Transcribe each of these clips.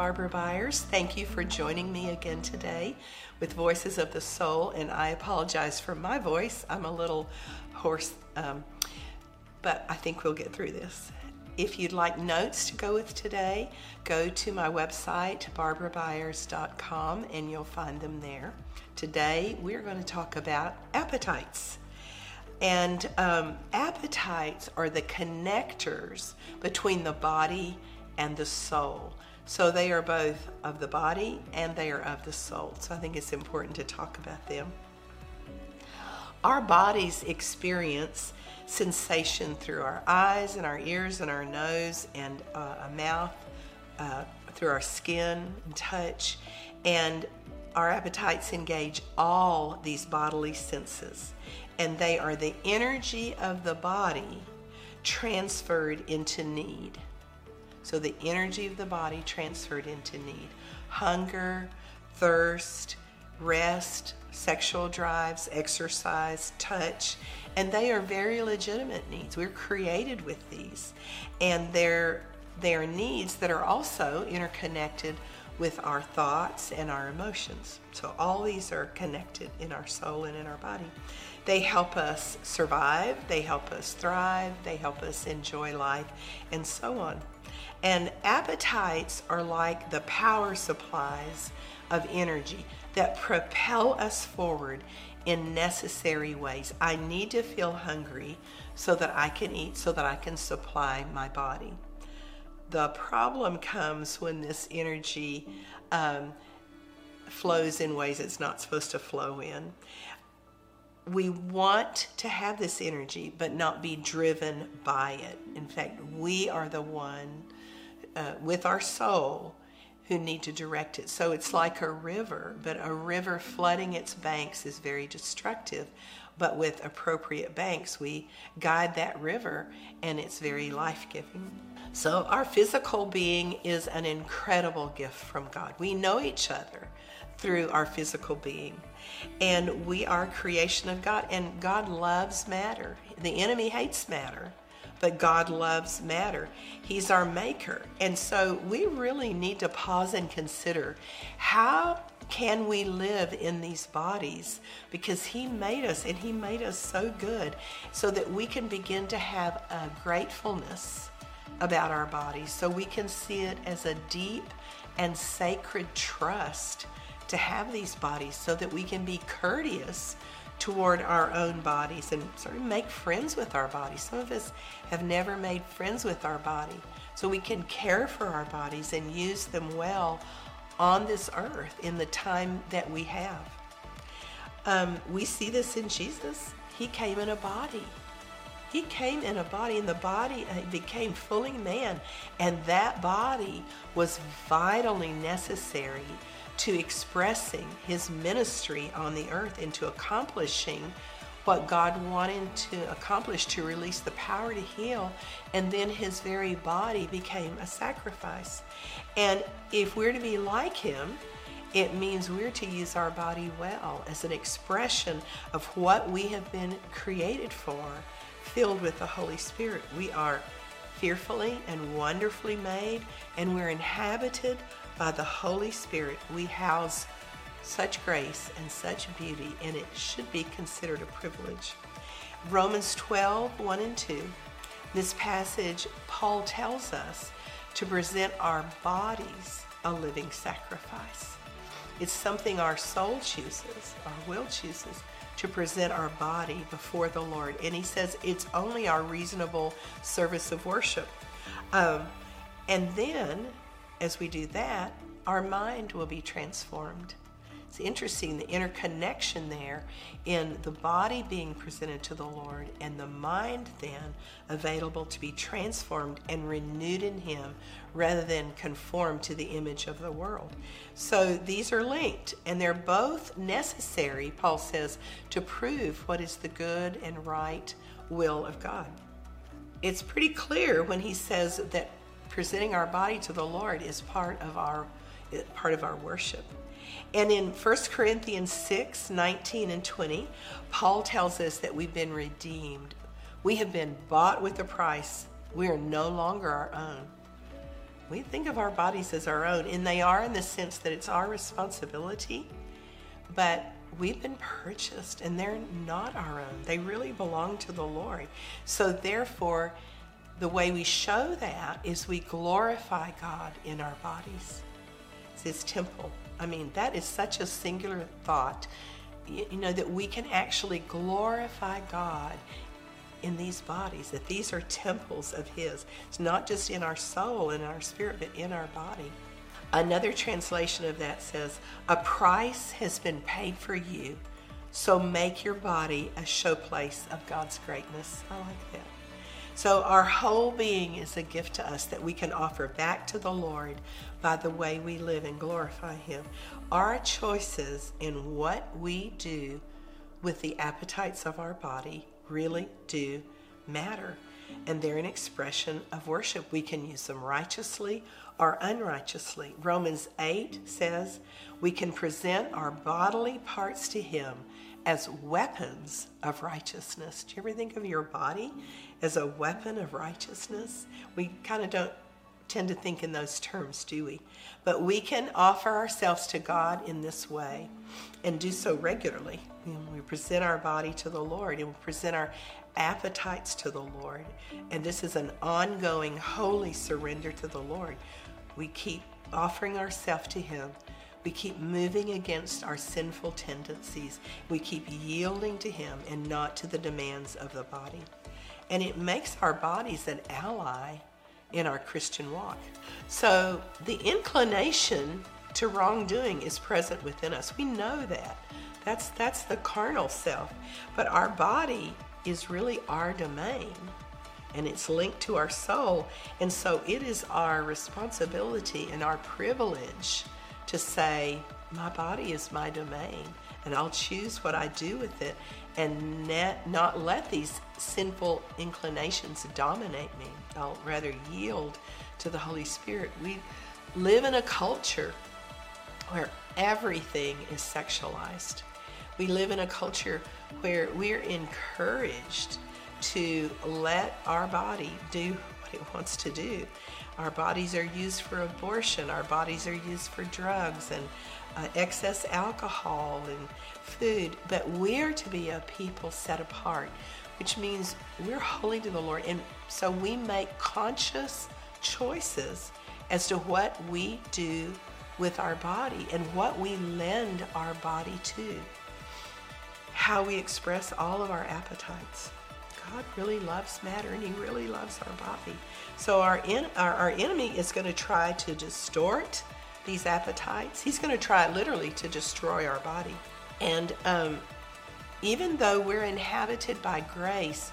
Barbara Byers. Thank you for joining me again today with Voices of the Soul. And I apologize for my voice. I'm a little hoarse, um, but I think we'll get through this. If you'd like notes to go with today, go to my website, barbarabyers.com, and you'll find them there. Today, we're going to talk about appetites. And um, appetites are the connectors between the body and the soul. So they are both of the body and they are of the soul. So I think it's important to talk about them. Our bodies experience sensation through our eyes and our ears and our nose and uh, a mouth, uh, through our skin and touch. And our appetites engage all these bodily senses and they are the energy of the body transferred into need. So, the energy of the body transferred into need. Hunger, thirst, rest, sexual drives, exercise, touch, and they are very legitimate needs. We're created with these, and they're, they're needs that are also interconnected with our thoughts and our emotions. So, all these are connected in our soul and in our body. They help us survive, they help us thrive, they help us enjoy life, and so on. And appetites are like the power supplies of energy that propel us forward in necessary ways. I need to feel hungry so that I can eat, so that I can supply my body. The problem comes when this energy um, flows in ways it's not supposed to flow in we want to have this energy, but not be driven by it. In fact, we are the one uh, with our soul who need to direct it. So it's like a river, but a river flooding its banks is very destructive. But with appropriate banks, we guide that river and it's very life giving. So, our physical being is an incredible gift from God. We know each other through our physical being. And we are creation of God, and God loves matter. The enemy hates matter, but God loves matter. He's our maker. And so we really need to pause and consider how can we live in these bodies because he made us and he made us so good so that we can begin to have a gratefulness about our bodies so we can see it as a deep and sacred trust to have these bodies so that we can be courteous toward our own bodies and sort of make friends with our bodies. Some of us have never made friends with our body. So we can care for our bodies and use them well on this earth in the time that we have. Um, we see this in Jesus. He came in a body. He came in a body, and the body uh, became fully man, and that body was vitally necessary to expressing his ministry on the earth and to accomplishing what God wanted to accomplish to release the power to heal. And then his very body became a sacrifice. And if we're to be like him, it means we're to use our body well as an expression of what we have been created for, filled with the Holy Spirit. We are fearfully and wonderfully made, and we're inhabited by the Holy Spirit, we house such grace and such beauty, and it should be considered a privilege. Romans 12, 1 and 2. This passage, Paul tells us to present our bodies a living sacrifice. It's something our soul chooses, our will chooses, to present our body before the Lord. And he says it's only our reasonable service of worship. Um, and then as we do that, our mind will be transformed. It's interesting the interconnection there in the body being presented to the Lord and the mind then available to be transformed and renewed in Him rather than conformed to the image of the world. So these are linked and they're both necessary, Paul says, to prove what is the good and right will of God. It's pretty clear when he says that presenting our body to the Lord is part of our part of our worship. And in 1 Corinthians 6 19 and 20, Paul tells us that we've been redeemed. We have been bought with a price. We are no longer our own. We think of our bodies as our own, and they are in the sense that it's our responsibility, but we've been purchased and they're not our own. They really belong to the Lord. So, therefore, the way we show that is we glorify God in our bodies. It's His temple. I mean, that is such a singular thought, you know, that we can actually glorify God in these bodies, that these are temples of His. It's not just in our soul and our spirit, but in our body. Another translation of that says, A price has been paid for you, so make your body a showplace of God's greatness. I like that. So, our whole being is a gift to us that we can offer back to the Lord by the way we live and glorify Him. Our choices in what we do with the appetites of our body really do matter. And they're an expression of worship. We can use them righteously or unrighteously. Romans 8 says we can present our bodily parts to Him as weapons of righteousness. Do you ever think of your body as a weapon of righteousness? We kind of don't tend to think in those terms, do we? But we can offer ourselves to God in this way and do so regularly. We present our body to the Lord and we present our appetites to the Lord. And this is an ongoing, holy surrender to the Lord. We keep offering ourselves to Him. We keep moving against our sinful tendencies. We keep yielding to Him and not to the demands of the body. And it makes our bodies an ally in our Christian walk. So the inclination to wrongdoing is present within us. We know that. That's that's the carnal self. But our body is really our domain and it's linked to our soul. And so it is our responsibility and our privilege to say, My body is my domain, and I'll choose what I do with it and not let these sinful inclinations dominate me. I'll rather yield to the Holy Spirit. We live in a culture where everything is sexualized. We live in a culture where we're encouraged to let our body do what it wants to do. Our bodies are used for abortion, our bodies are used for drugs and uh, excess alcohol and food, but we're to be a people set apart, which means we're holy to the Lord. And so we make conscious choices as to what we do with our body and what we lend our body to, how we express all of our appetites. God really loves matter and He really loves our body. So our, our, our enemy is going to try to distort these appetites. He's going to try literally to destroy our body. And um, even though we're inhabited by grace,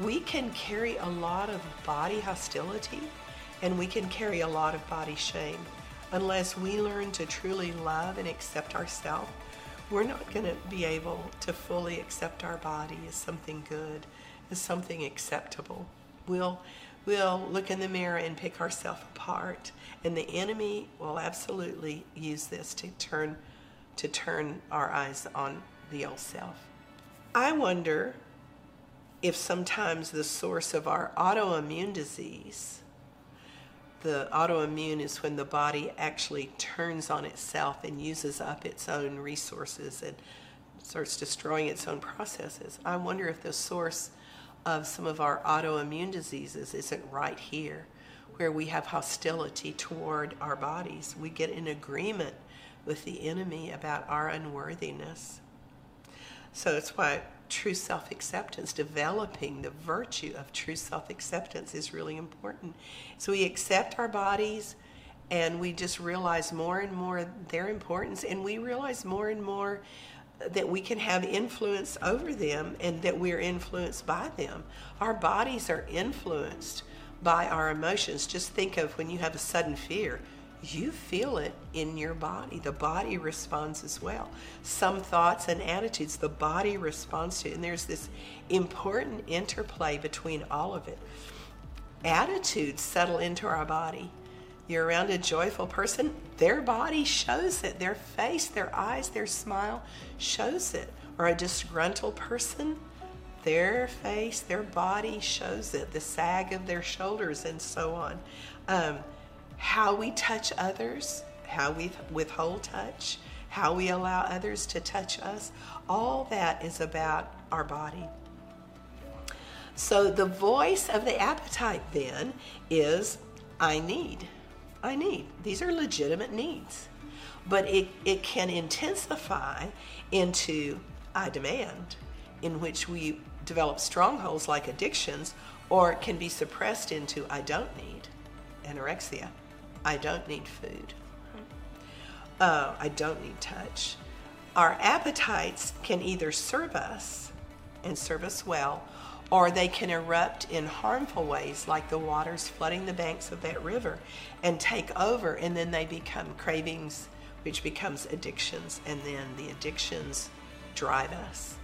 we can carry a lot of body hostility and we can carry a lot of body shame. Unless we learn to truly love and accept ourselves, we're not going to be able to fully accept our body as something good as something acceptable. We'll, we'll look in the mirror and pick ourselves apart. And the enemy will absolutely use this to turn, to turn our eyes on the old self. I wonder if sometimes the source of our autoimmune disease, the autoimmune is when the body actually turns on itself and uses up its own resources and starts destroying its own processes. I wonder if the source of some of our autoimmune diseases isn't right here, where we have hostility toward our bodies. We get in agreement with the enemy about our unworthiness. So it's why true self acceptance, developing the virtue of true self acceptance, is really important. So we accept our bodies and we just realize more and more their importance, and we realize more and more that we can have influence over them and that we're influenced by them. Our bodies are influenced by our emotions. Just think of when you have a sudden fear, you feel it in your body. The body responds as well. Some thoughts and attitudes, the body responds to, and there's this important interplay between all of it. Attitudes settle into our body you're around a joyful person, their body shows it. Their face, their eyes, their smile shows it. Or a disgruntled person, their face, their body shows it. The sag of their shoulders, and so on. Um, how we touch others, how we withhold touch, how we allow others to touch us, all that is about our body. So the voice of the appetite then is I need. I need. These are legitimate needs. But it, it can intensify into I demand, in which we develop strongholds like addictions, or it can be suppressed into I don't need anorexia. I don't need food. Uh, I don't need touch. Our appetites can either serve us and serve us well, or they can erupt in harmful ways, like the waters flooding the banks of that river and take over, and then they become cravings, which becomes addictions, and then the addictions drive us.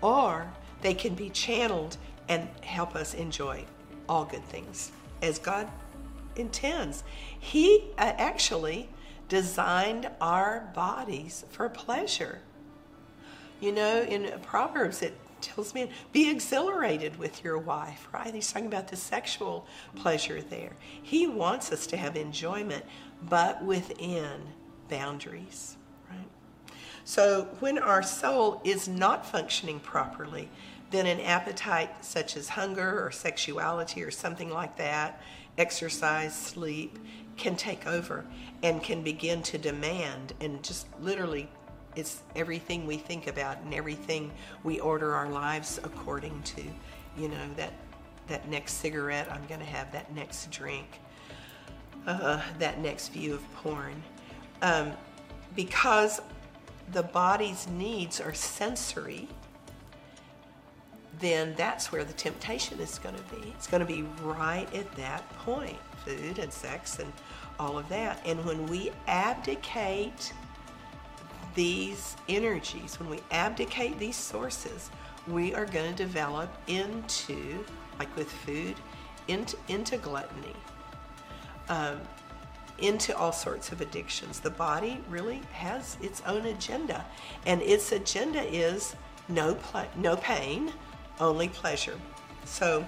Or they can be channeled and help us enjoy all good things as God intends. He uh, actually designed our bodies for pleasure. You know, in Proverbs, it tells me be exhilarated with your wife, right? He's talking about the sexual pleasure there. He wants us to have enjoyment, but within boundaries, right? So when our soul is not functioning properly, then an appetite such as hunger or sexuality or something like that, exercise, sleep, can take over and can begin to demand and just literally it's everything we think about and everything we order our lives according to you know that that next cigarette i'm going to have that next drink uh, that next view of porn. Um, because the body's needs are sensory then that's where the temptation is going to be. It's going to be right at that point food and sex and all of that. And when we abdicate these energies, when we abdicate these sources, we are going to develop into, like with food, into, into gluttony, um, into all sorts of addictions. The body really has its own agenda, and its agenda is no, no pain, only pleasure. So,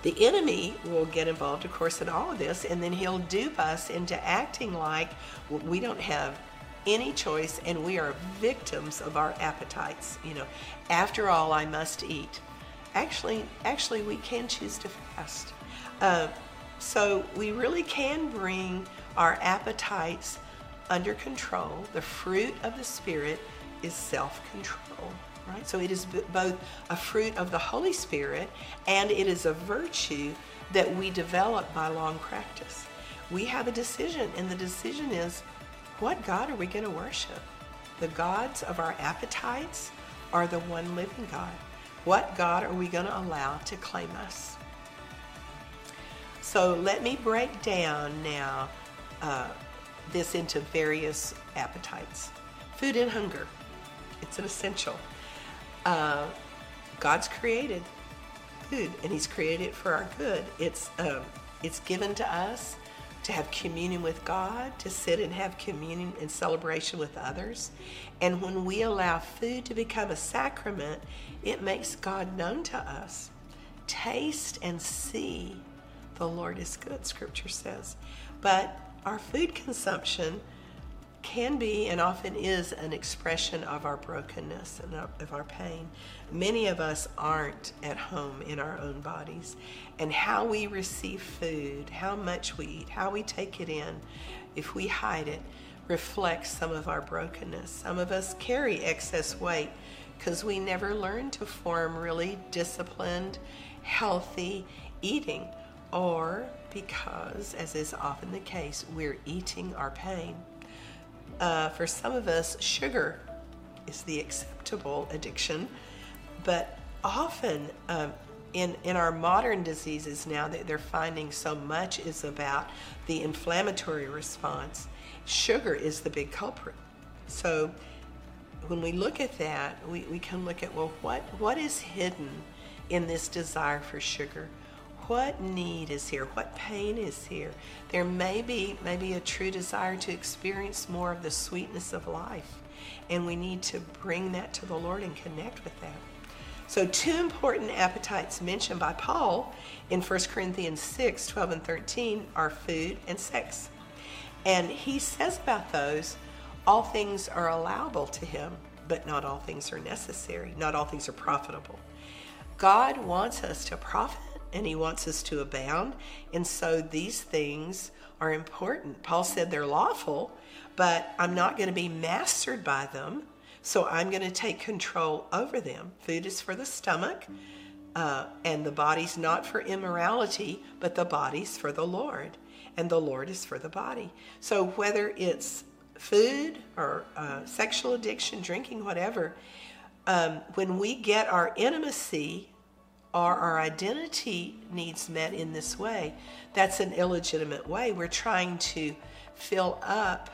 the enemy will get involved, of course, in all of this, and then he'll dupe us into acting like we don't have any choice and we are victims of our appetites you know. After all i must eat. Actually actually we can choose to fast. Uh, so we really can bring our appetites under control. The fruit of the spirit is self-control right? So it is both a fruit of the holy spirit and it is a virtue that we develop by long practice. We have a decision and the decision is what God are we going to worship? The gods of our appetites are the one living God. What God are we going to allow to claim us? So let me break down now uh, this into various appetites. Food and hunger, it's an essential. Uh, God's created food, and He's created it for our good. It's um, it's given to us to have communion with God, to sit and have communion and celebration with others. And when we allow food to become a sacrament, it makes God known to us. Taste and see the Lord is good, scripture says. But our food consumption can be and often is an expression of our brokenness and of our pain. Many of us aren't at home in our own bodies. And how we receive food, how much we eat, how we take it in, if we hide it, reflects some of our brokenness. Some of us carry excess weight because we never learned to form really disciplined, healthy eating, or because, as is often the case, we're eating our pain. Uh, for some of us, sugar is the acceptable addiction, but often um, in, in our modern diseases now that they're finding so much is about the inflammatory response. Sugar is the big culprit. So when we look at that, we, we can look at well, what, what is hidden in this desire for sugar? What need is here, what pain is here. There may be maybe a true desire to experience more of the sweetness of life, and we need to bring that to the Lord and connect with that. So, two important appetites mentioned by Paul in 1 Corinthians 6 12 and 13 are food and sex. And he says about those, all things are allowable to him, but not all things are necessary. Not all things are profitable. God wants us to profit and he wants us to abound. And so these things are important. Paul said they're lawful, but I'm not going to be mastered by them. So I'm going to take control over them. Food is for the stomach, uh, and the body's not for immorality, but the body's for the Lord, and the Lord is for the body. So whether it's food or uh, sexual addiction, drinking, whatever, um, when we get our intimacy or our identity needs met in this way, that's an illegitimate way. We're trying to fill up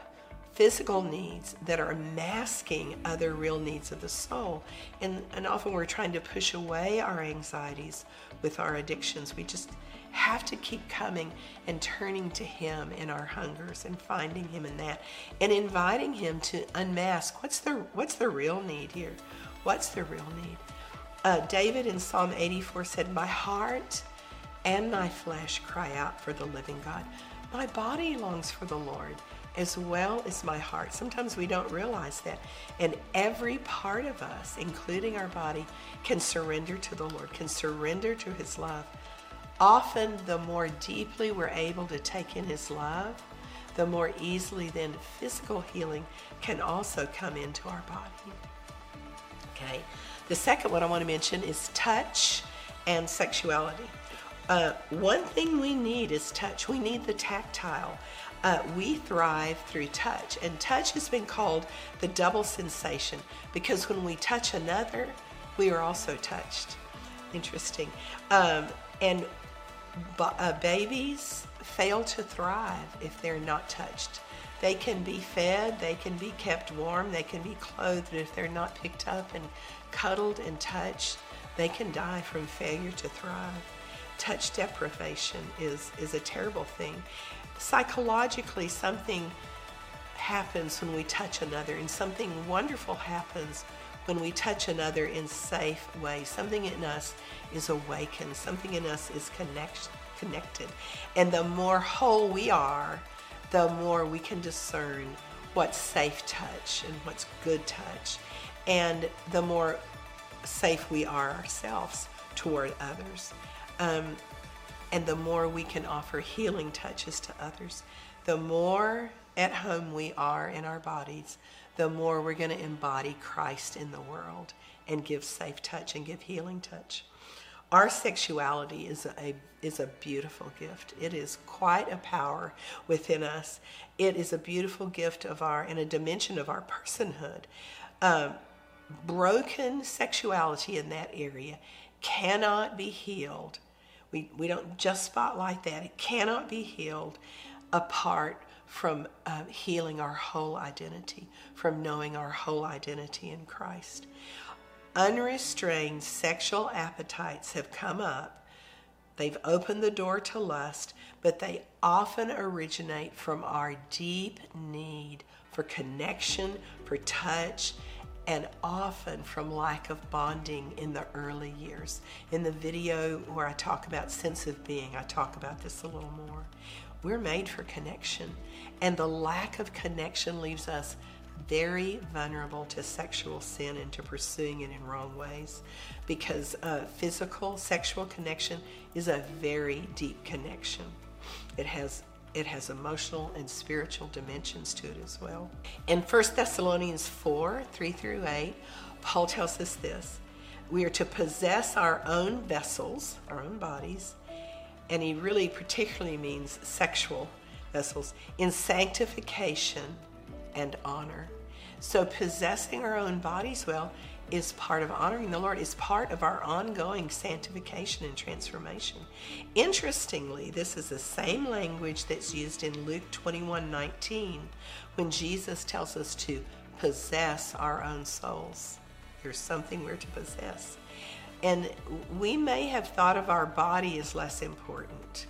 physical needs that are masking other real needs of the soul. And, and often we're trying to push away our anxieties with our addictions. We just have to keep coming and turning to Him in our hungers and finding Him in that and inviting Him to unmask what's the, what's the real need here? What's the real need? Uh, David in Psalm 84 said, My heart and my flesh cry out for the living God. My body longs for the Lord as well as my heart. Sometimes we don't realize that. And every part of us, including our body, can surrender to the Lord, can surrender to His love. Often, the more deeply we're able to take in His love, the more easily then physical healing can also come into our body. Okay. The second one I want to mention is touch and sexuality. Uh, one thing we need is touch. We need the tactile. Uh, we thrive through touch, and touch has been called the double sensation because when we touch another, we are also touched. Interesting. Um, and uh, babies fail to thrive if they're not touched. They can be fed, they can be kept warm, they can be clothed, but if they're not picked up and cuddled and touched, they can die from failure to thrive. Touch deprivation is, is a terrible thing. Psychologically, something happens when we touch another, and something wonderful happens when we touch another in safe ways. Something in us is awakened, something in us is connect, connected. And the more whole we are, the more we can discern what's safe touch and what's good touch. And the more safe we are ourselves toward others. Um, and the more we can offer healing touches to others, the more at home we are in our bodies, the more we're going to embody Christ in the world and give safe touch and give healing touch. Our sexuality is a is a beautiful gift. It is quite a power within us. It is a beautiful gift of our and a dimension of our personhood. Um, broken sexuality in that area cannot be healed. We, we don't just spotlight that. It cannot be healed apart from uh, healing our whole identity, from knowing our whole identity in Christ. Unrestrained sexual appetites have come up. They've opened the door to lust, but they often originate from our deep need for connection, for touch, and often from lack of bonding in the early years. In the video where I talk about sense of being, I talk about this a little more. We're made for connection, and the lack of connection leaves us very vulnerable to sexual sin and to pursuing it in wrong ways because uh, physical sexual connection is a very deep connection. It has it has emotional and spiritual dimensions to it as well. In 1 Thessalonians 4 3 through 8, Paul tells us this we are to possess our own vessels, our own bodies, and he really particularly means sexual vessels, in sanctification and honor. So, possessing our own bodies well is part of honoring the Lord, is part of our ongoing sanctification and transformation. Interestingly, this is the same language that's used in Luke 21 19 when Jesus tells us to possess our own souls. There's something we're to possess. And we may have thought of our body as less important.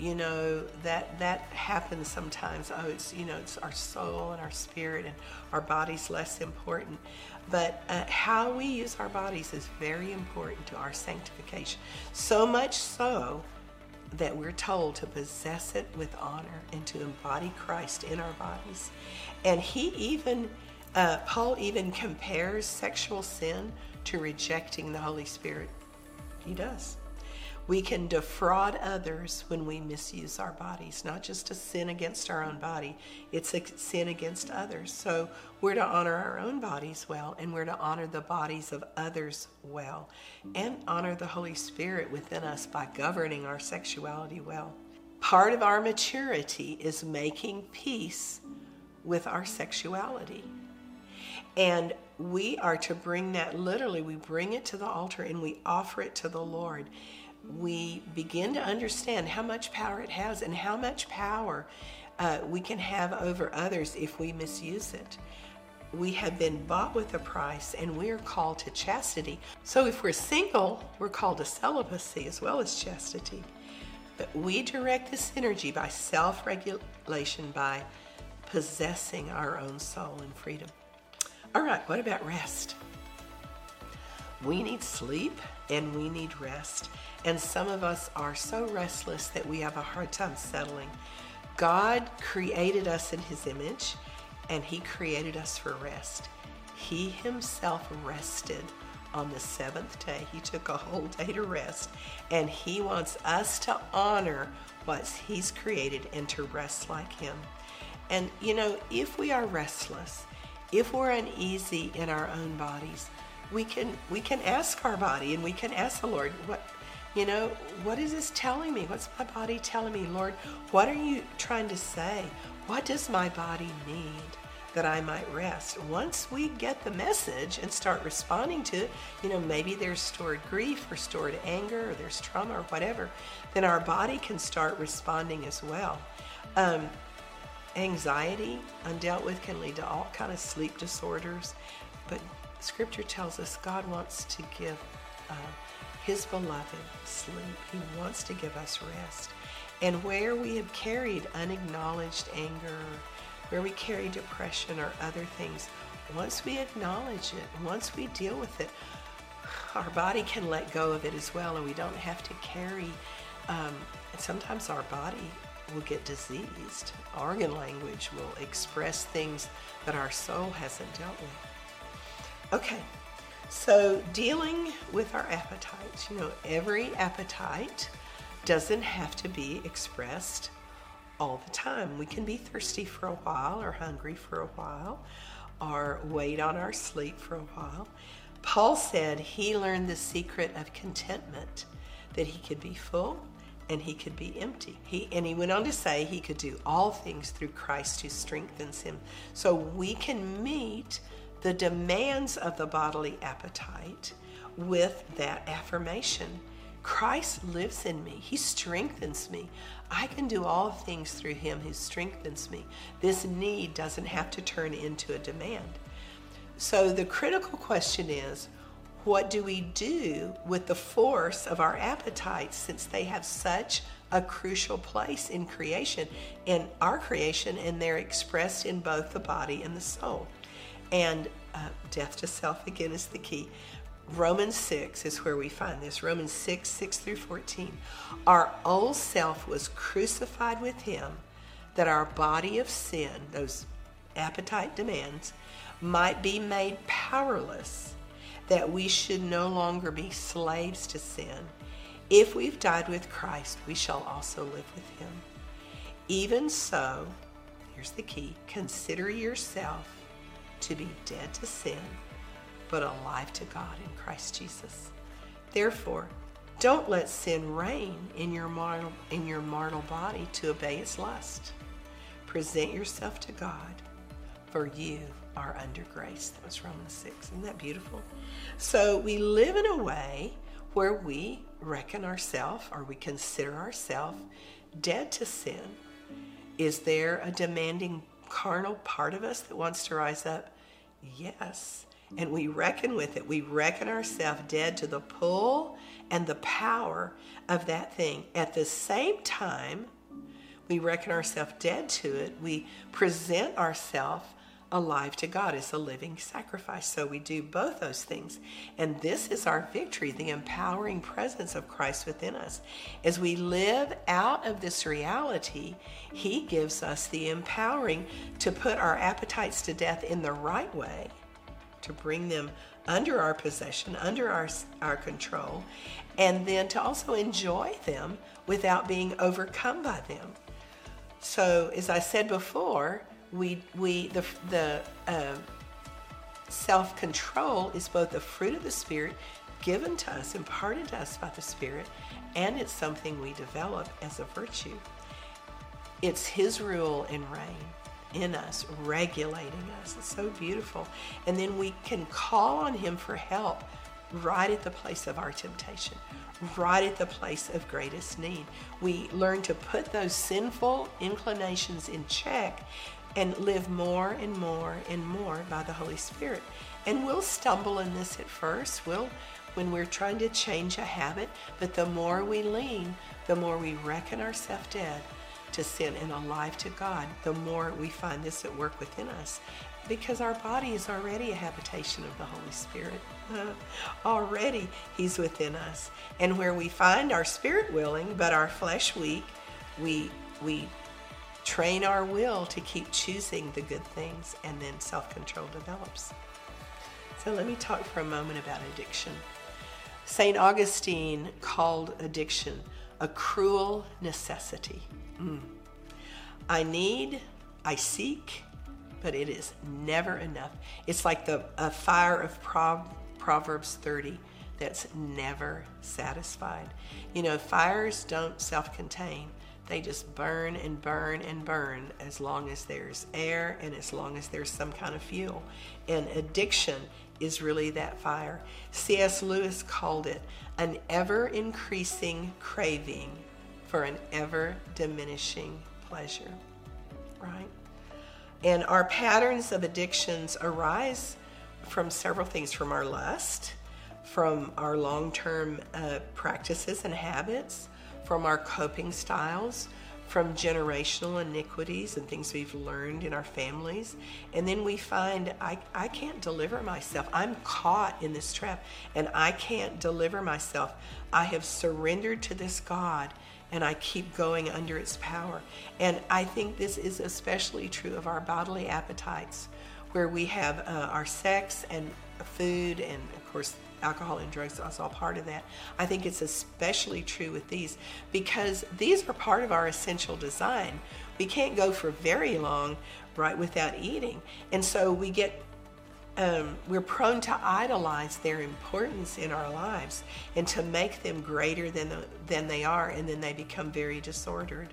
You know that that happens sometimes. Oh it's you know it's our soul and our spirit and our body's less important. But uh, how we use our bodies is very important to our sanctification. So much so that we're told to possess it with honor and to embody christ in our bodies. And he even uh, paul even compares sexual sin to rejecting the holy spirit. He does we can defraud others when we misuse our bodies, not just a sin against our own body, it's a sin against others. So we're to honor our own bodies well, and we're to honor the bodies of others well, and honor the Holy Spirit within us by governing our sexuality well. Part of our maturity is making peace with our sexuality. And we are to bring that literally, we bring it to the altar and we offer it to the Lord we begin to understand how much power it has and how much power uh, we can have over others if we misuse it. We have been bought with a price and we are called to chastity. So if we're single, we're called to celibacy as well as chastity. But we direct this energy by self regulation, by possessing our own soul and freedom. All right, what about rest? We need sleep and we need rest. And some of us are so restless that we have a hard time settling. God created us in His image and He created us for rest. He Himself rested on the seventh day. He took a whole day to rest. And He wants us to honor what He's created and to rest like Him. And you know, if we are restless, if we're uneasy in our own bodies, we can we can ask our body and we can ask the Lord, what you know, what is this telling me? What's my body telling me? Lord, what are you trying to say? What does my body need that I might rest? Once we get the message and start responding to it, you know, maybe there's stored grief or stored anger or there's trauma or whatever, then our body can start responding as well. Um, anxiety undealt with can lead to all kind of sleep disorders, but Scripture tells us God wants to give. Uh, his beloved sleep. He wants to give us rest. And where we have carried unacknowledged anger, where we carry depression or other things, once we acknowledge it, once we deal with it, our body can let go of it as well, and we don't have to carry. Um, sometimes our body will get diseased. Organ language will express things that our soul hasn't dealt with. Okay, so, dealing with our appetites, you know, every appetite doesn't have to be expressed all the time. We can be thirsty for a while, or hungry for a while, or wait on our sleep for a while. Paul said he learned the secret of contentment, that he could be full and he could be empty. He and he went on to say he could do all things through Christ who strengthens him. So we can meet the demands of the bodily appetite with that affirmation. Christ lives in me. He strengthens me. I can do all things through Him who strengthens me. This need doesn't have to turn into a demand. So the critical question is what do we do with the force of our appetites since they have such a crucial place in creation, in our creation, and they're expressed in both the body and the soul? And uh, death to self again is the key. Romans 6 is where we find this. Romans 6, 6 through 14. Our old self was crucified with him that our body of sin, those appetite demands, might be made powerless, that we should no longer be slaves to sin. If we've died with Christ, we shall also live with him. Even so, here's the key consider yourself to be dead to sin, but alive to God in Christ Jesus. Therefore, don't let sin reign in your mortal, in your mortal body to obey its lust. Present yourself to God, for you are under grace. That was Romans 6. Isn't that beautiful? So we live in a way where we reckon ourselves or we consider ourselves dead to sin. Is there a demanding carnal part of us that wants to rise up? Yes. and we reckon with it. We reckon ourselves dead to the pull and the power of that thing. At the same time, we reckon ourselves dead to it. We present ourselves alive to God as a living sacrifice. So we do both those things. And this is our victory, the empowering presence of Christ within us. As we live out of this reality, He gives us the empowering to put our appetites to death in the right way, to bring them under our possession, under our, our control, and then to also enjoy them without being overcome by them. So, as I said before, we we the the uh, self control is both a fruit of the spirit given to us, imparted to us by the spirit, and it's something we develop as a virtue. It's His rule and reign in us, regulating us. It's so beautiful, and then we can call on Him for help right at the place of our temptation, right at the place of greatest need. We learn to put those sinful inclinations in check and live more and more and more by the Holy Spirit. And we'll stumble in this at first. We'll when we're trying to change a habit, but the more we lean, the more we reckon ourselves dead to sin and alive to God, the more we find this at work within us. Because our body is already a habitation of the Holy Spirit. already He's within us. And where we find our spirit willing, but our flesh weak, we we train our will to keep choosing the good things, and then self control develops. So, let me talk for a moment about addiction. St. Augustine called addiction a cruel necessity. Mm. I need, I seek, but it is never enough. It's like the fire of Proverbs 30 that's never satisfied. You know, fires don't self contain, they just burn and burn and burn as long as there's air and as long as there's some kind of fuel. And addiction is really that fire. C.S. Lewis called it an ever increasing craving for an ever diminishing pleasure. Right? And our patterns of addictions arise from several things from our lust, from our long term uh, practices and habits from our coping styles, from generational iniquities and things we've learned in our families. And then we find I, I can't deliver myself. I'm caught in this trap and I can't deliver myself. I have surrendered to this God and I keep going under its power. And I think this is especially true of our bodily appetites, where we have uh, our sex and food and, of course, alcohol and drugs is all part of that. I think it's especially true with these because these are part of our essential design. We can't go for very long, right, without eating. And so we get um, we're prone to idolize their importance in our lives and to make them greater than, the, than they are, and then they become very disordered.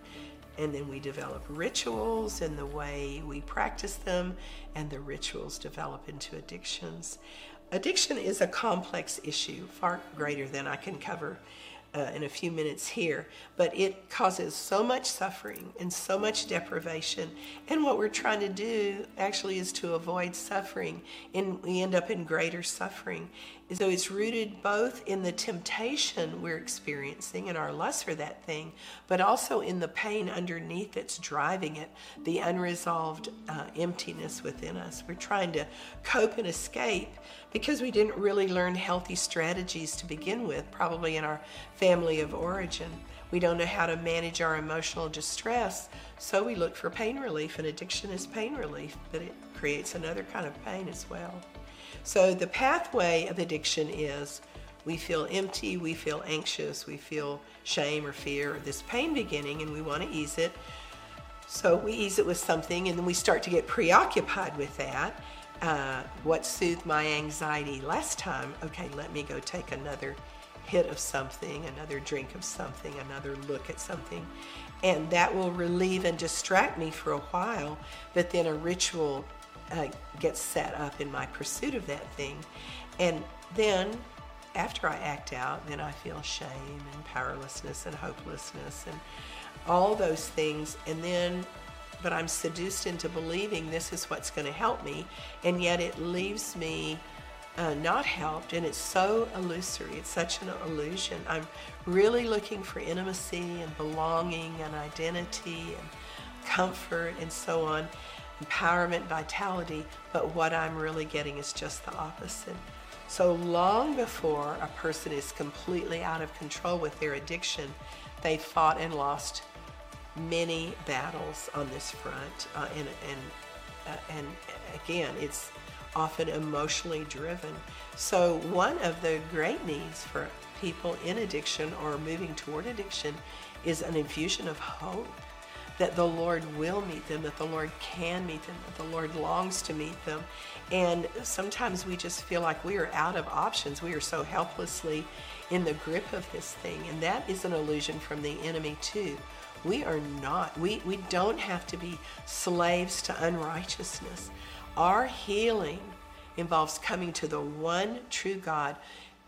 And then we develop rituals in the way we practice them, and the rituals develop into addictions. Addiction is a complex issue, far greater than I can cover uh, in a few minutes here, but it causes so much suffering and so much deprivation. And what we're trying to do actually is to avoid suffering, and we end up in greater suffering. So it's rooted both in the temptation we're experiencing and our lust for that thing, but also in the pain underneath that's driving it, the unresolved uh, emptiness within us. We're trying to cope and escape because we didn't really learn healthy strategies to begin with, probably in our family of origin. We don't know how to manage our emotional distress, so we look for pain relief, and addiction is pain relief, but it creates another kind of pain as well. So the pathway of addiction is we feel empty, we feel anxious, we feel shame or fear or this pain beginning, and we want to ease it. So we ease it with something, and then we start to get preoccupied with that. Uh, what soothed my anxiety last time? Okay, let me go take another hit of something, another drink of something, another look at something. And that will relieve and distract me for a while, but then a ritual uh, gets set up in my pursuit of that thing. And then after I act out, then I feel shame and powerlessness and hopelessness and all those things. And then, but I'm seduced into believing this is what's going to help me. And yet it leaves me uh, not helped, and it's so illusory. It's such an illusion. I'm really looking for intimacy and belonging and identity and comfort and so on, empowerment, vitality, but what I'm really getting is just the opposite. So long before a person is completely out of control with their addiction, they fought and lost many battles on this front, uh, and and uh, and again, it's often emotionally driven. So, one of the great needs for people in addiction or moving toward addiction is an infusion of hope that the Lord will meet them, that the Lord can meet them, that the Lord longs to meet them. And sometimes we just feel like we are out of options. We are so helplessly in the grip of this thing. And that is an illusion from the enemy, too. We are not, we, we don't have to be slaves to unrighteousness. Our healing involves coming to the one true God,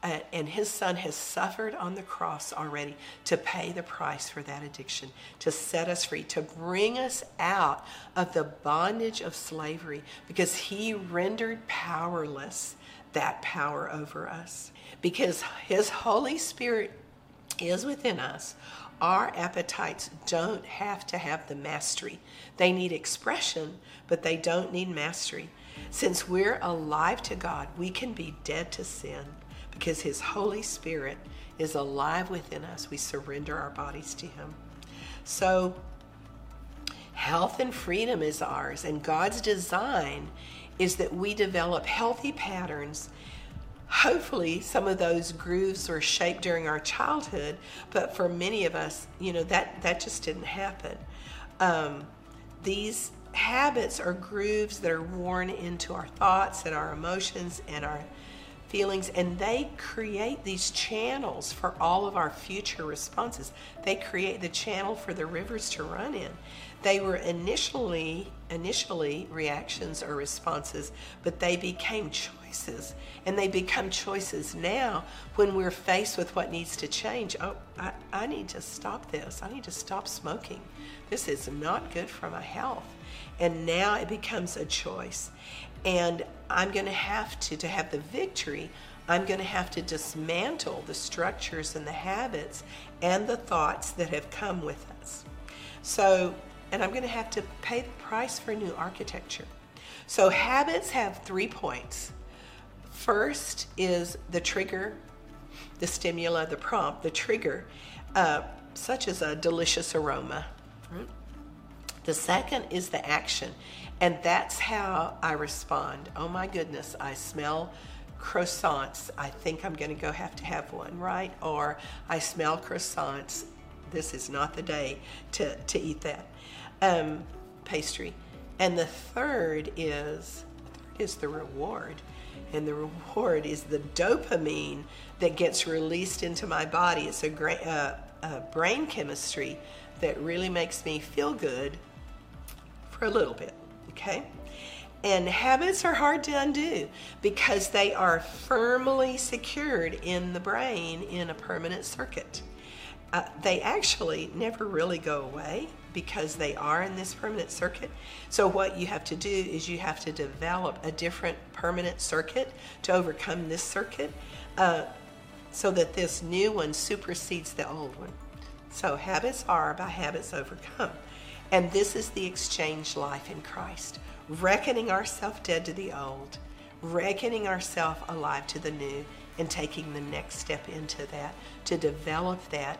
uh, and His Son has suffered on the cross already to pay the price for that addiction, to set us free, to bring us out of the bondage of slavery, because He rendered powerless that power over us. Because His Holy Spirit is within us, our appetites don't have to have the mastery. They need expression, but they don't need mastery. Since we're alive to God, we can be dead to sin because His Holy Spirit is alive within us. We surrender our bodies to Him. So, health and freedom is ours, and God's design is that we develop healthy patterns hopefully some of those grooves were shaped during our childhood but for many of us you know that that just didn't happen um, these habits are grooves that are worn into our thoughts and our emotions and our feelings and they create these channels for all of our future responses they create the channel for the rivers to run in they were initially initially reactions or responses but they became choices and they become choices now when we're faced with what needs to change. Oh, I, I need to stop this. I need to stop smoking. This is not good for my health. And now it becomes a choice. And I'm going to have to, to have the victory, I'm going to have to dismantle the structures and the habits and the thoughts that have come with us. So, and I'm going to have to pay the price for new architecture. So, habits have three points First is the trigger, the stimula, the prompt, the trigger, uh, such as a delicious aroma. The second is the action, and that's how I respond. Oh my goodness, I smell croissants. I think I'm going to go have to have one, right? Or I smell croissants. This is not the day to, to eat that um, pastry. And the third is is the reward and the reward is the dopamine that gets released into my body. It's a, gra- uh, a brain chemistry that really makes me feel good for a little bit, okay? And habits are hard to undo because they are firmly secured in the brain in a permanent circuit. Uh, they actually never really go away because they are in this permanent circuit. So, what you have to do is you have to develop a different permanent circuit to overcome this circuit uh, so that this new one supersedes the old one. So, habits are by habits overcome. And this is the exchange life in Christ reckoning ourselves dead to the old, reckoning ourselves alive to the new, and taking the next step into that to develop that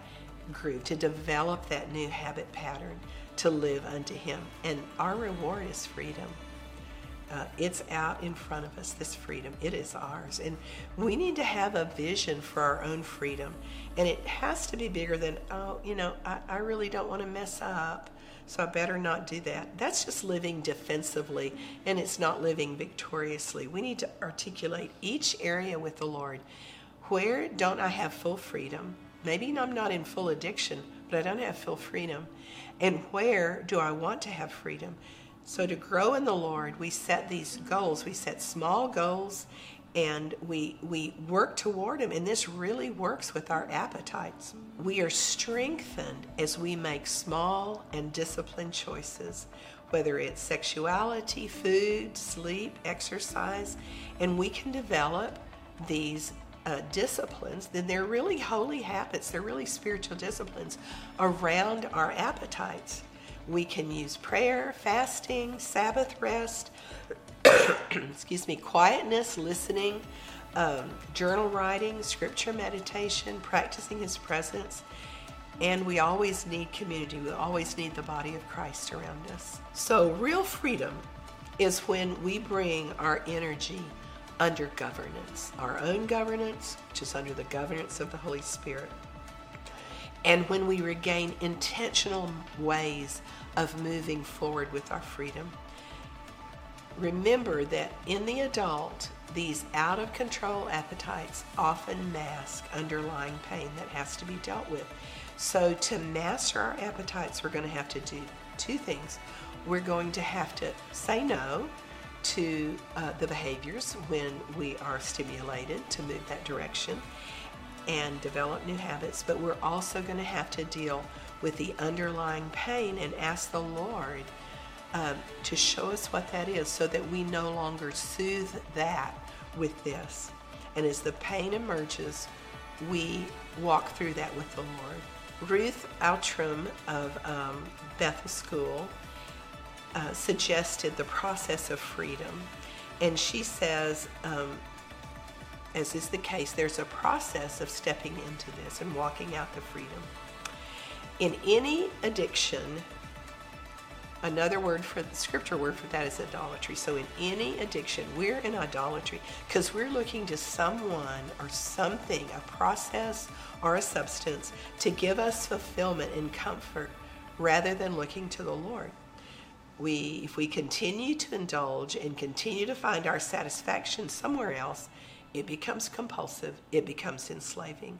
groove, to develop that new habit pattern to live unto Him. And our reward is freedom. Uh, it's out in front of us, this freedom. It is ours. And we need to have a vision for our own freedom. And it has to be bigger than, oh, you know, I, I really don't want to mess up, so I better not do that. That's just living defensively, and it's not living victoriously. We need to articulate each area with the Lord. Where don't I have full freedom? Maybe I'm not in full addiction, but I don't have full freedom. And where do I want to have freedom? So, to grow in the Lord, we set these goals. We set small goals and we, we work toward them. And this really works with our appetites. We are strengthened as we make small and disciplined choices, whether it's sexuality, food, sleep, exercise, and we can develop these uh, disciplines, then they're really holy habits. They're really spiritual disciplines around our appetites. We can use prayer, fasting, Sabbath rest, excuse me, quietness, listening, um, journal writing, scripture meditation, practicing His presence. And we always need community. We always need the body of Christ around us. So, real freedom is when we bring our energy under governance, our own governance, which is under the governance of the Holy Spirit. And when we regain intentional ways of moving forward with our freedom. Remember that in the adult, these out of control appetites often mask underlying pain that has to be dealt with. So, to master our appetites, we're going to have to do two things. We're going to have to say no to uh, the behaviors when we are stimulated to move that direction and develop new habits, but we're also going to have to deal with the underlying pain and ask the Lord um, to show us what that is so that we no longer soothe that with this. And as the pain emerges, we walk through that with the Lord. Ruth Outram of um, Bethel School uh, suggested the process of freedom. And she says, um, as is the case, there's a process of stepping into this and walking out the freedom. In any addiction, another word for the scripture word for that is idolatry. So in any addiction, we're in idolatry because we're looking to someone or something, a process or a substance to give us fulfillment and comfort rather than looking to the Lord we if we continue to indulge and continue to find our satisfaction somewhere else it becomes compulsive it becomes enslaving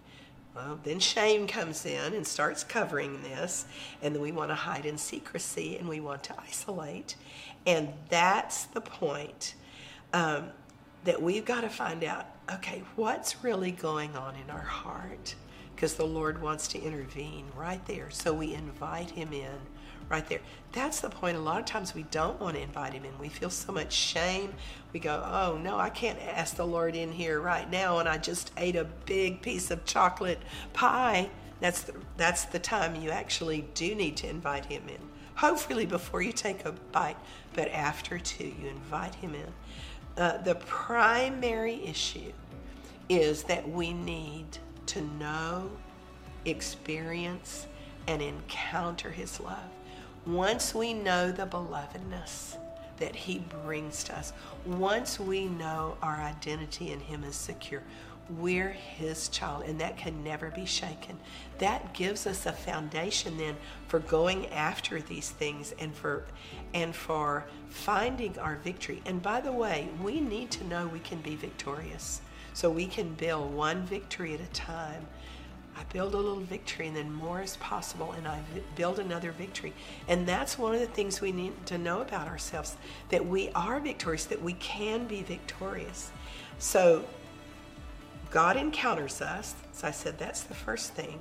well, then shame comes in and starts covering this and then we want to hide in secrecy and we want to isolate. And that's the point um, that we've got to find out okay what's really going on in our heart? Because the lord wants to intervene right there. So we invite him in right there. That's the point. A lot of times we don't want to invite him in. We feel so much shame. We go, oh no, I can't ask the Lord in here right now, and I just ate a big piece of chocolate pie. That's the, that's the time you actually do need to invite him in. Hopefully before you take a bite, but after too, you invite him in. Uh, the primary issue is that we need to know, experience, and encounter his love once we know the belovedness that He brings to us, once we know our identity in Him is secure, we're His child, and that can never be shaken. That gives us a foundation then for going after these things and for and for finding our victory. And by the way, we need to know we can be victorious. So we can build one victory at a time I build a little victory and then more is possible and I build another victory. And that's one of the things we need to know about ourselves that we are victorious, that we can be victorious. So God encounters us. As I said, that's the first thing.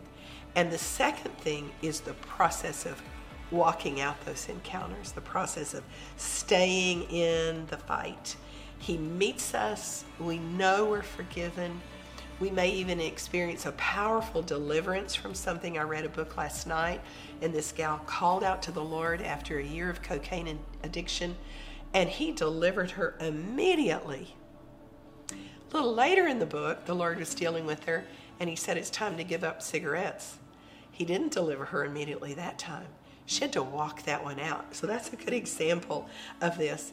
And the second thing is the process of walking out those encounters, the process of staying in the fight. He meets us, we know we're forgiven we may even experience a powerful deliverance from something. I read a book last night, and this gal called out to the Lord after a year of cocaine addiction, and He delivered her immediately. A little later in the book, the Lord was dealing with her, and He said, It's time to give up cigarettes. He didn't deliver her immediately that time. She had to walk that one out. So that's a good example of this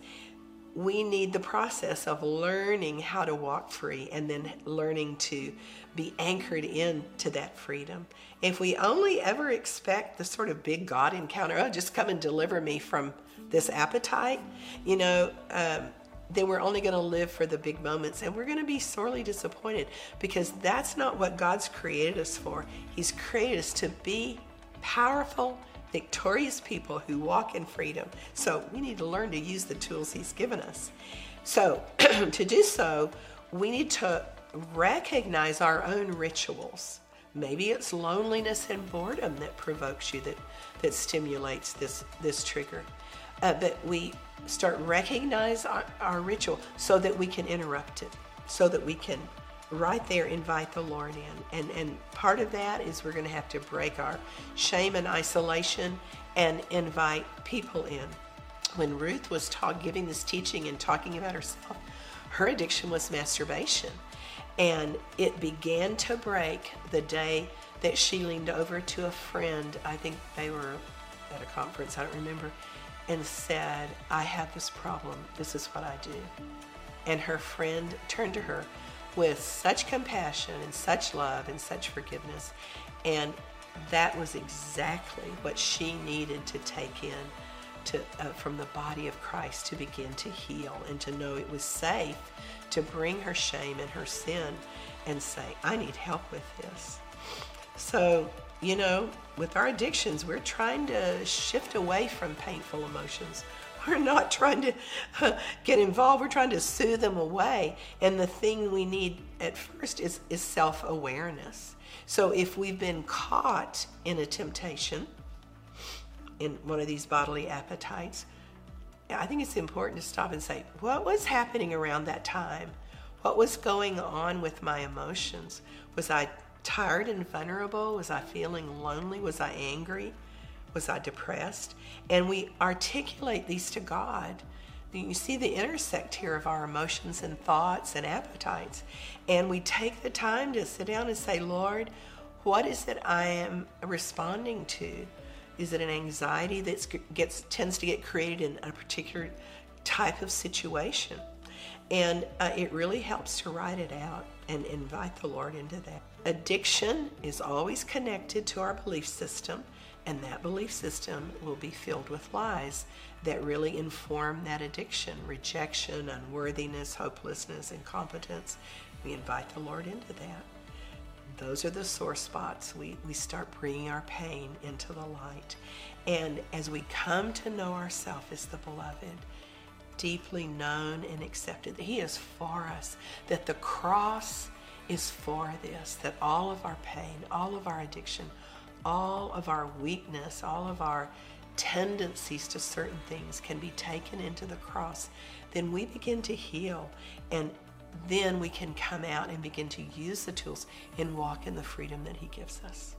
we need the process of learning how to walk free and then learning to be anchored into that freedom. If we only ever expect the sort of big God encounter, oh, just come and deliver me from this appetite, you know, um, then we're only going to live for the big moments and we're going to be sorely disappointed because that's not what God's created us for. He's created us to be powerful victorious people who walk in freedom. So we need to learn to use the tools He's given us. So to do so, we need to recognize our own rituals. Maybe it's loneliness and boredom that provokes you, that, that stimulates this, this trigger. Uh, but we start recognize our, our ritual so that we can interrupt it, so that we can right there invite the Lord in. And, and part of that is we're going to have to break our shame and isolation and invite people in. When Ruth was taught, giving this teaching and talking about herself, her addiction was masturbation. And it began to break the day that she leaned over to a friend. I think they were at a conference, I don't remember, and said, I have this problem. This is what I do. And her friend turned to her with such compassion and such love and such forgiveness. And that was exactly what she needed to take in to, uh, from the body of Christ to begin to heal and to know it was safe to bring her shame and her sin and say, I need help with this. So, you know, with our addictions, we're trying to shift away from painful emotions. We're not trying to uh, get involved. We're trying to soothe them away. And the thing we need at first is, is self awareness. So if we've been caught in a temptation, in one of these bodily appetites, I think it's important to stop and say, what was happening around that time? What was going on with my emotions? Was I tired and vulnerable? Was I feeling lonely? Was I angry? Was I depressed? And we articulate these to God. You see the intersect here of our emotions and thoughts and appetites. And we take the time to sit down and say, Lord, what is it I am responding to? Is it an anxiety that gets tends to get created in a particular type of situation? And uh, it really helps to write it out and invite the Lord into that. Addiction is always connected to our belief system, and that belief system will be filled with lies that really inform that addiction rejection, unworthiness, hopelessness, incompetence. We invite the Lord into that. Those are the sore spots. We, we start bringing our pain into the light. And as we come to know ourselves as the beloved, deeply known and accepted, that He is for us, that the cross is for this, that all of our pain, all of our addiction, all of our weakness, all of our tendencies to certain things can be taken into the cross, then we begin to heal. And then we can come out and begin to use the tools and walk in the freedom that He gives us.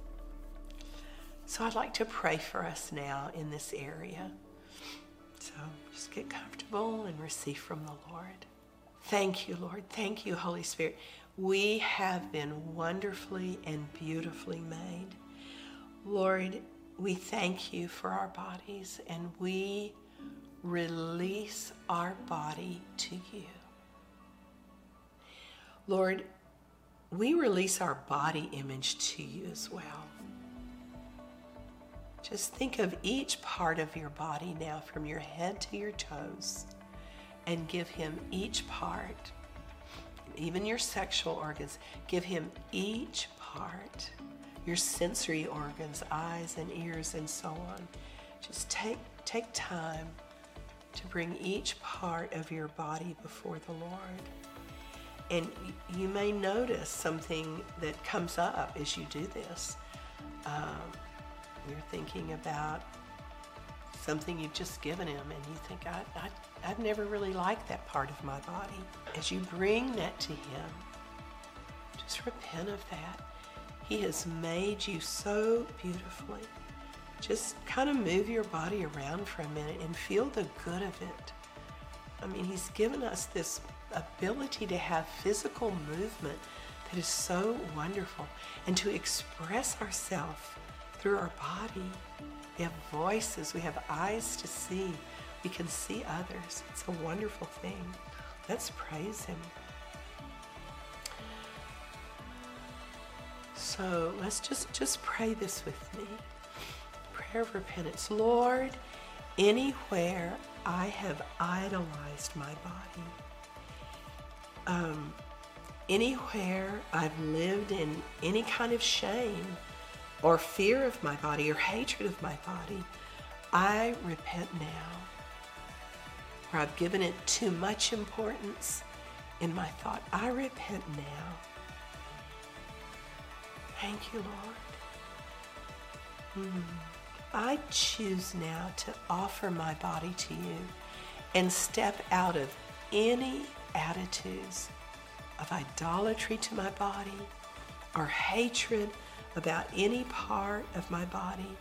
So I'd like to pray for us now in this area. So just get comfortable and receive from the Lord. Thank you, Lord. Thank you, Holy Spirit. We have been wonderfully and beautifully made. Lord, we thank you for our bodies and we release our body to you. Lord, we release our body image to you as well. Just think of each part of your body now, from your head to your toes, and give Him each part, even your sexual organs, give Him each part, your sensory organs, eyes and ears, and so on. Just take, take time to bring each part of your body before the Lord. And you may notice something that comes up as you do this. Um, you're thinking about something you've just given him and you think, I, I, I've never really liked that part of my body. As you bring that to him, just repent of that. He has made you so beautifully. Just kind of move your body around for a minute and feel the good of it. I mean, He's given us this ability to have physical movement that is so wonderful and to express ourselves through our body. We have voices, we have eyes to see, we can see others. It's a wonderful thing. Let's praise Him. So let's just just pray this with me. Prayer of repentance. Lord, anywhere I have idolized my body, um, anywhere I've lived in any kind of shame or fear of my body or hatred of my body, I repent now. Where I've given it too much importance in my thought, I repent now. Thank you, Lord. Mm. I choose now to offer my body to you and step out of any attitudes of idolatry to my body or hatred about any part of my body.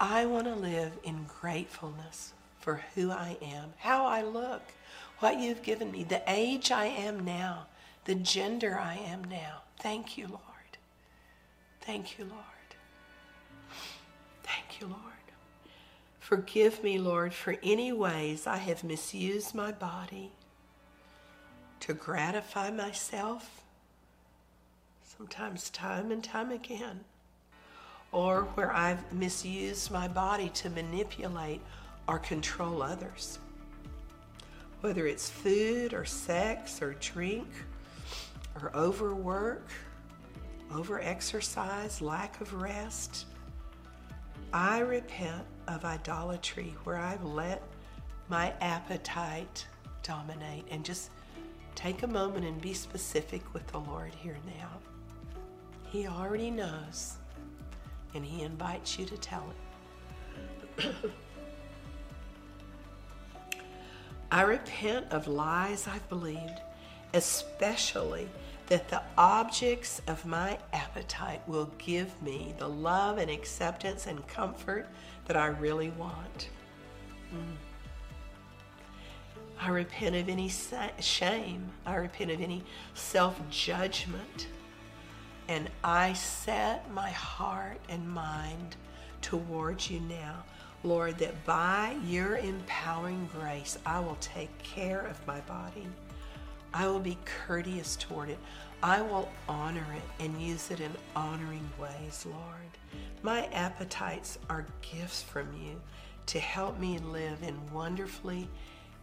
I want to live in gratefulness for who I am, how I look, what you've given me, the age I am now, the gender I am now. Thank you, Lord. Thank you, Lord. Thank you, Lord. Forgive me, Lord, for any ways I have misused my body to gratify myself, sometimes time and time again, or where I've misused my body to manipulate or control others. Whether it's food or sex or drink or overwork, over exercise, lack of rest, I repent of idolatry where I've let my appetite dominate and just take a moment and be specific with the Lord here now. He already knows and He invites you to tell Him. I repent of lies I've believed, especially that the objects of my appetite will give me the love and acceptance and comfort that I really want. Mm. I repent of any shame. I repent of any self judgment. And I set my heart and mind towards you now, Lord, that by your empowering grace, I will take care of my body. I will be courteous toward it. I will honor it and use it in honoring ways, Lord. My appetites are gifts from you to help me live in wonderfully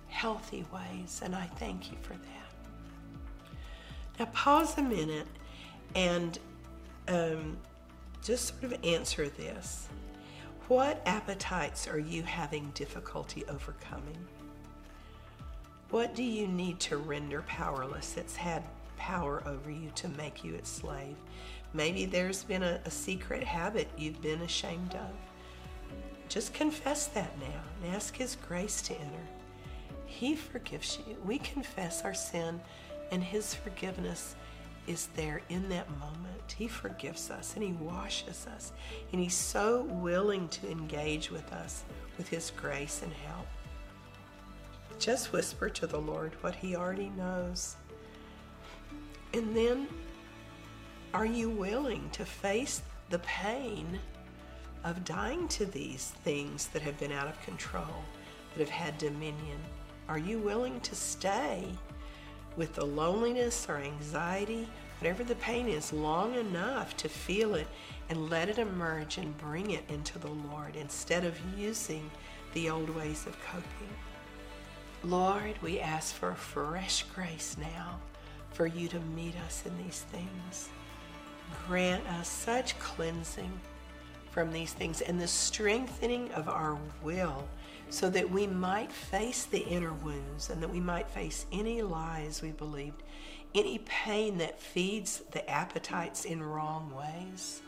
healthy ways, and I thank you for that. Now, pause a minute and um, just sort of answer this. What appetites are you having difficulty overcoming? What do you need to render powerless that's had power over you to make you its slave? Maybe there's been a, a secret habit you've been ashamed of. Just confess that now and ask His grace to enter. He forgives you. We confess our sin, and His forgiveness is there in that moment. He forgives us and He washes us, and He's so willing to engage with us with His grace and help. Just whisper to the Lord what He already knows. And then, are you willing to face the pain of dying to these things that have been out of control, that have had dominion? Are you willing to stay with the loneliness or anxiety, whatever the pain is, long enough to feel it and let it emerge and bring it into the Lord instead of using the old ways of coping? Lord, we ask for fresh grace now for you to meet us in these things. Grant us such cleansing from these things and the strengthening of our will so that we might face the inner wounds and that we might face any lies we believed, any pain that feeds the appetites in wrong ways.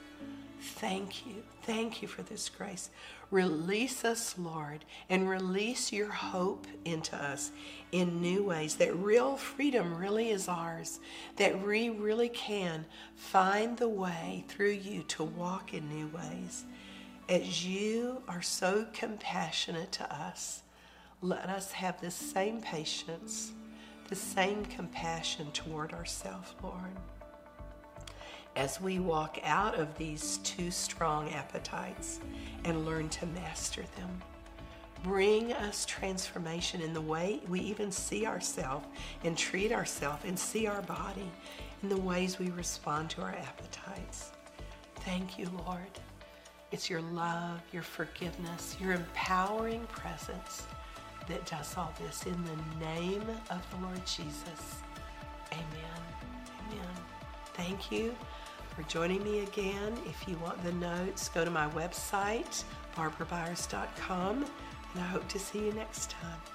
Thank you. Thank you for this grace. Release us, Lord, and release your hope into us in new ways. That real freedom really is ours. That we really can find the way through you to walk in new ways. As you are so compassionate to us, let us have the same patience, the same compassion toward ourselves, Lord as we walk out of these too strong appetites and learn to master them. Bring us transformation in the way we even see ourselves and treat ourselves and see our body in the ways we respond to our appetites. Thank you, Lord. It's your love, your forgiveness, your empowering presence that does all this. In the name of the Lord Jesus. Amen. Amen. Thank you for joining me again. If you want the notes, go to my website, barbarabyers.com, and I hope to see you next time.